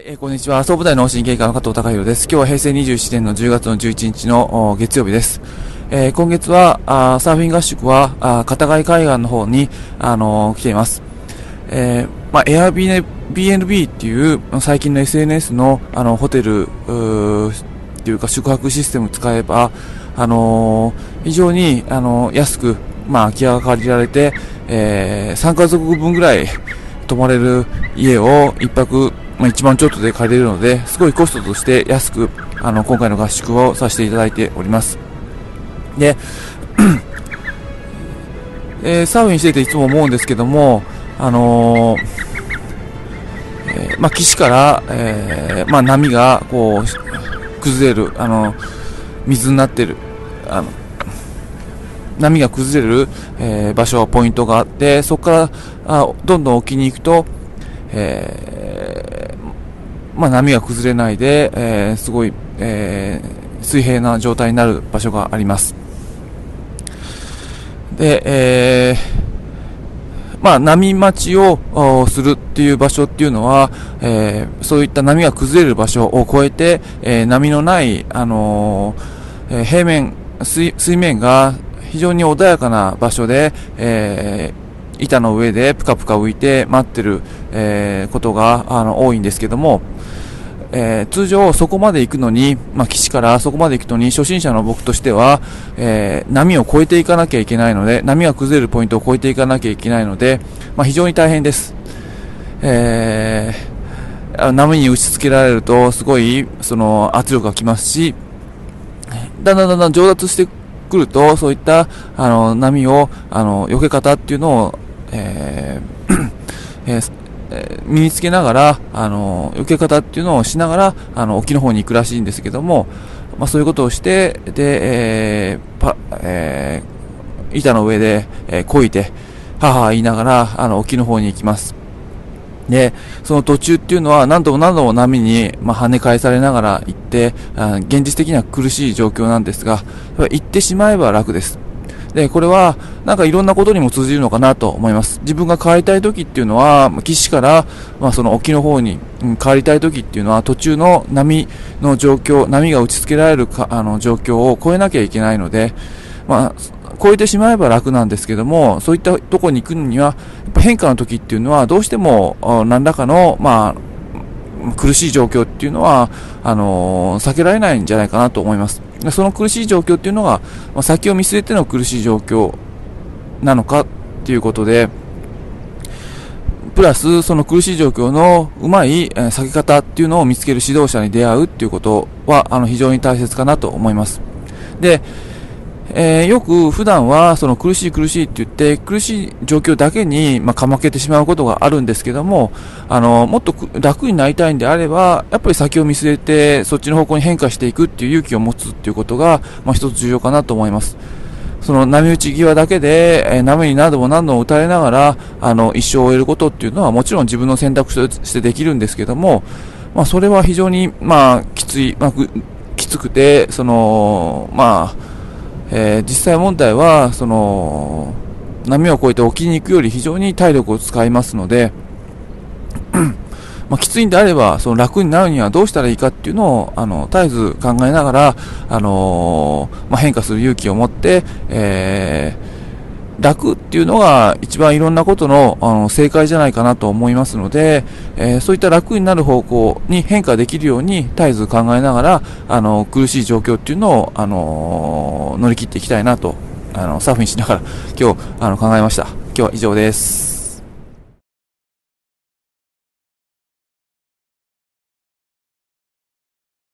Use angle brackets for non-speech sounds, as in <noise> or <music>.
えー、こんにちは。総武大脳神経科の加藤隆弘です。今日は平成27年の10月の11日の月曜日です。えー、今月はあサーフィン合宿はあ片貝海岸の方に、あのー、来ています。えー、まあ、Airbnb っていう最近の SNS のあのホテルっていうか宿泊システム使えば、あのー、非常に、あのー、安く、まあ、空き家が借りられて、えー、3家族分ぐらい泊まれる家を一泊まあ、1万ちょっとで借りれるので、すごいコストとして安く、あの、今回の合宿をさせていただいております。で、<clears throat> えー、サーフィンしていていつも思うんですけども、あのー、えー、まあ、岸から、え、まあ、波が、こう、崩れる、あの、水になってる、あの、波が崩れる、えー、場所ポイントがあって、そこからあどんどん沖に行くと、えまあ、波が崩れないで、えー、すごい、えー、水平な状態になる場所があります。で、えー、まあ、波待ちをするっていう場所っていうのは、えー、そういった波が崩れる場所を越えて、えー、波のない、あのー、平面水、水面が非常に穏やかな場所で、えー、板の上でぷかぷか浮いて待ってる、えー、ことがあの多いんですけども、えー、通常そこまで行くのに、まあ、岸からそこまで行くのに初心者の僕としては、えー、波を越えていかなきゃいけないので波が崩れるポイントを越えていかなきゃいけないので、まあ、非常に大変です、えー、波に打ちつけられるとすごいその圧力がきますしだんだんだんだん上達していくくるとそういったあの波をあの避け方っていうのを、えー <clears throat> えーえ身につけながら、あの、受け方っていうのをしながら、あの、沖の方に行くらしいんですけども、まあ、そういうことをして、で、えー、パ、えー、板の上で、えー、こいて、母言いながら、あの、沖の方に行きます。で、その途中っていうのは何度も何度も波に、まあ、跳ね返されながら行って、現実的には苦しい状況なんですが、行ってしまえば楽です。で、これは、なんかいろんなことにも通じるのかなと思います。自分が帰りたい時っていうのは、岸から、まあ、その沖の方に、うん、帰りたい時っていうのは、途中の波の状況、波が打ち付けられるかあの状況を超えなきゃいけないので、まあ、超えてしまえば楽なんですけども、そういったとこに行くには、変化の時っていうのは、どうしても、何らかの、まあ、苦しい状況っていうのは、あの、避けられないんじゃないかなと思います。その苦しい状況っていうのが、まあ、先を見据えての苦しい状況なのかっていうことで、プラス、その苦しい状況のうまい、避け方っていうのを見つける指導者に出会うっていうことは、あの、非常に大切かなと思います。で、えー、よく普段はその苦しい苦しいって言って苦しい状況だけに、まあ、かまけてしまうことがあるんですけどもあのもっと楽になりたいんであればやっぱり先を見据えてそっちの方向に変化していくっていう勇気を持つっていうことが、まあ、一つ重要かなと思います。その波打ち際だけで、えー、波に何度も何度も打たれながらあの一生を終えることっていうのはもちろん自分の選択肢としてできるんですけども、まあ、それは非常に、まあ、きつい、まあ、きつくてそのまあえー、実際問題はその波を越えて沖に行くより非常に体力を使いますのでまあ、きついんであればその楽になるにはどうしたらいいかっていうのをあの絶えず考えながら、あのー、まあ、変化する勇気を持って、えー楽っていうのが一番いろんなことのあの正解じゃないかなと思いますので、えー、そういった楽になる方向に変化できるように絶えず考えながらあの苦しい状況っていうのを、あの乗り切っていきたいなとあのサーフィンしながら今日あの考えました。今日は以上です。